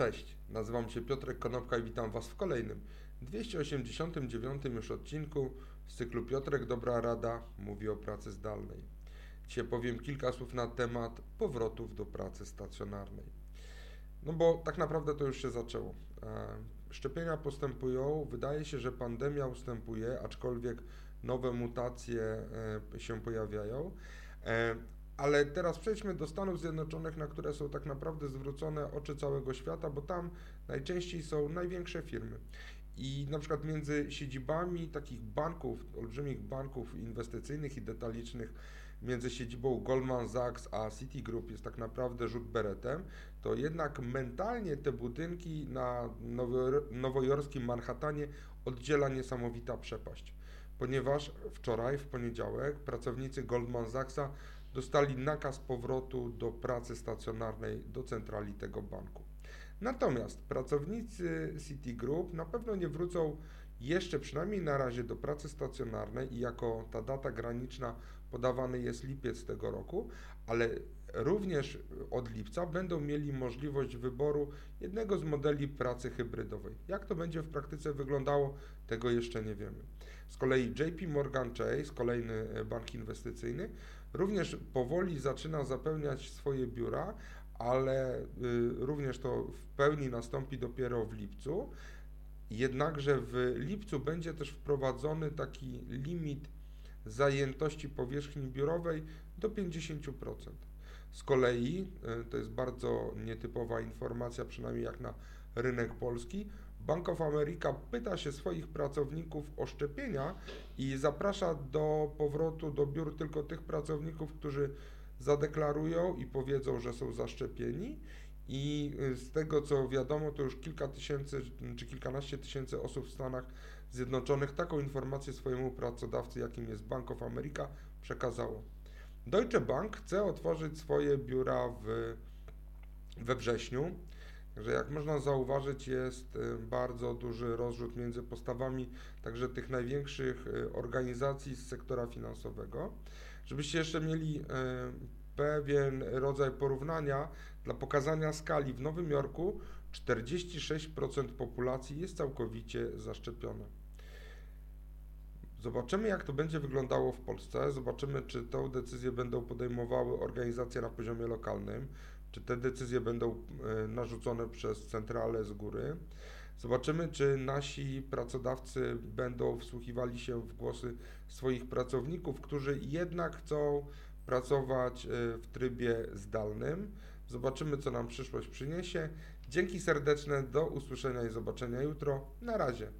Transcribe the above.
Cześć, nazywam się Piotrek Konopka i witam Was w kolejnym 289 już odcinku z cyklu Piotrek Dobra Rada mówi o pracy zdalnej. Dzisiaj powiem kilka słów na temat powrotów do pracy stacjonarnej. No bo tak naprawdę to już się zaczęło. E, szczepienia postępują, wydaje się, że pandemia ustępuje, aczkolwiek nowe mutacje e, się pojawiają. Ale teraz przejdźmy do Stanów Zjednoczonych, na które są tak naprawdę zwrócone oczy całego świata, bo tam najczęściej są największe firmy. I na przykład między siedzibami takich banków, olbrzymich banków inwestycyjnych i detalicznych, między siedzibą Goldman Sachs a Citigroup jest tak naprawdę rzut beretem, to jednak mentalnie te budynki na nowojorskim Manhattanie oddziela niesamowita przepaść. Ponieważ wczoraj, w poniedziałek, pracownicy Goldman Sachsa dostali nakaz powrotu do pracy stacjonarnej do centrali tego banku. Natomiast pracownicy Citigroup na pewno nie wrócą jeszcze przynajmniej na razie do pracy stacjonarnej i jako ta data graniczna podawany jest lipiec tego roku, ale również od lipca będą mieli możliwość wyboru jednego z modeli pracy hybrydowej. Jak to będzie w praktyce wyglądało, tego jeszcze nie wiemy. Z kolei JP Morgan Chase, kolejny bank inwestycyjny, również powoli zaczyna zapełniać swoje biura, ale y, również to w pełni nastąpi dopiero w lipcu. Jednakże w lipcu będzie też wprowadzony taki limit zajętości powierzchni biurowej do 50%. Z kolei, y, to jest bardzo nietypowa informacja, przynajmniej jak na rynek polski, Bank of America pyta się swoich pracowników o szczepienia i zaprasza do powrotu do biur tylko tych pracowników, którzy zadeklarują i powiedzą, że są zaszczepieni. I y, z tego co wiadomo, to już kilka tysięcy czy kilkanaście tysięcy osób w Stanach Zjednoczonych taką informację swojemu pracodawcy, jakim jest Bank of America, przekazało. Deutsche Bank chce otworzyć swoje biura w, we wrześniu. Także jak można zauważyć, jest y, bardzo duży rozrzut między postawami także tych największych y, organizacji z sektora finansowego. Żebyście jeszcze mieli y, pewien rodzaj porównania dla pokazania skali, w Nowym Jorku 46% populacji jest całkowicie zaszczepione. Zobaczymy, jak to będzie wyglądało w Polsce. Zobaczymy, czy tę decyzję będą podejmowały organizacje na poziomie lokalnym, czy te decyzje będą e, narzucone przez centralę z góry. Zobaczymy, czy nasi pracodawcy będą wsłuchiwali się w głosy swoich pracowników, którzy jednak chcą pracować e, w trybie zdalnym. Zobaczymy, co nam przyszłość przyniesie. Dzięki serdeczne, do usłyszenia i zobaczenia jutro. Na razie.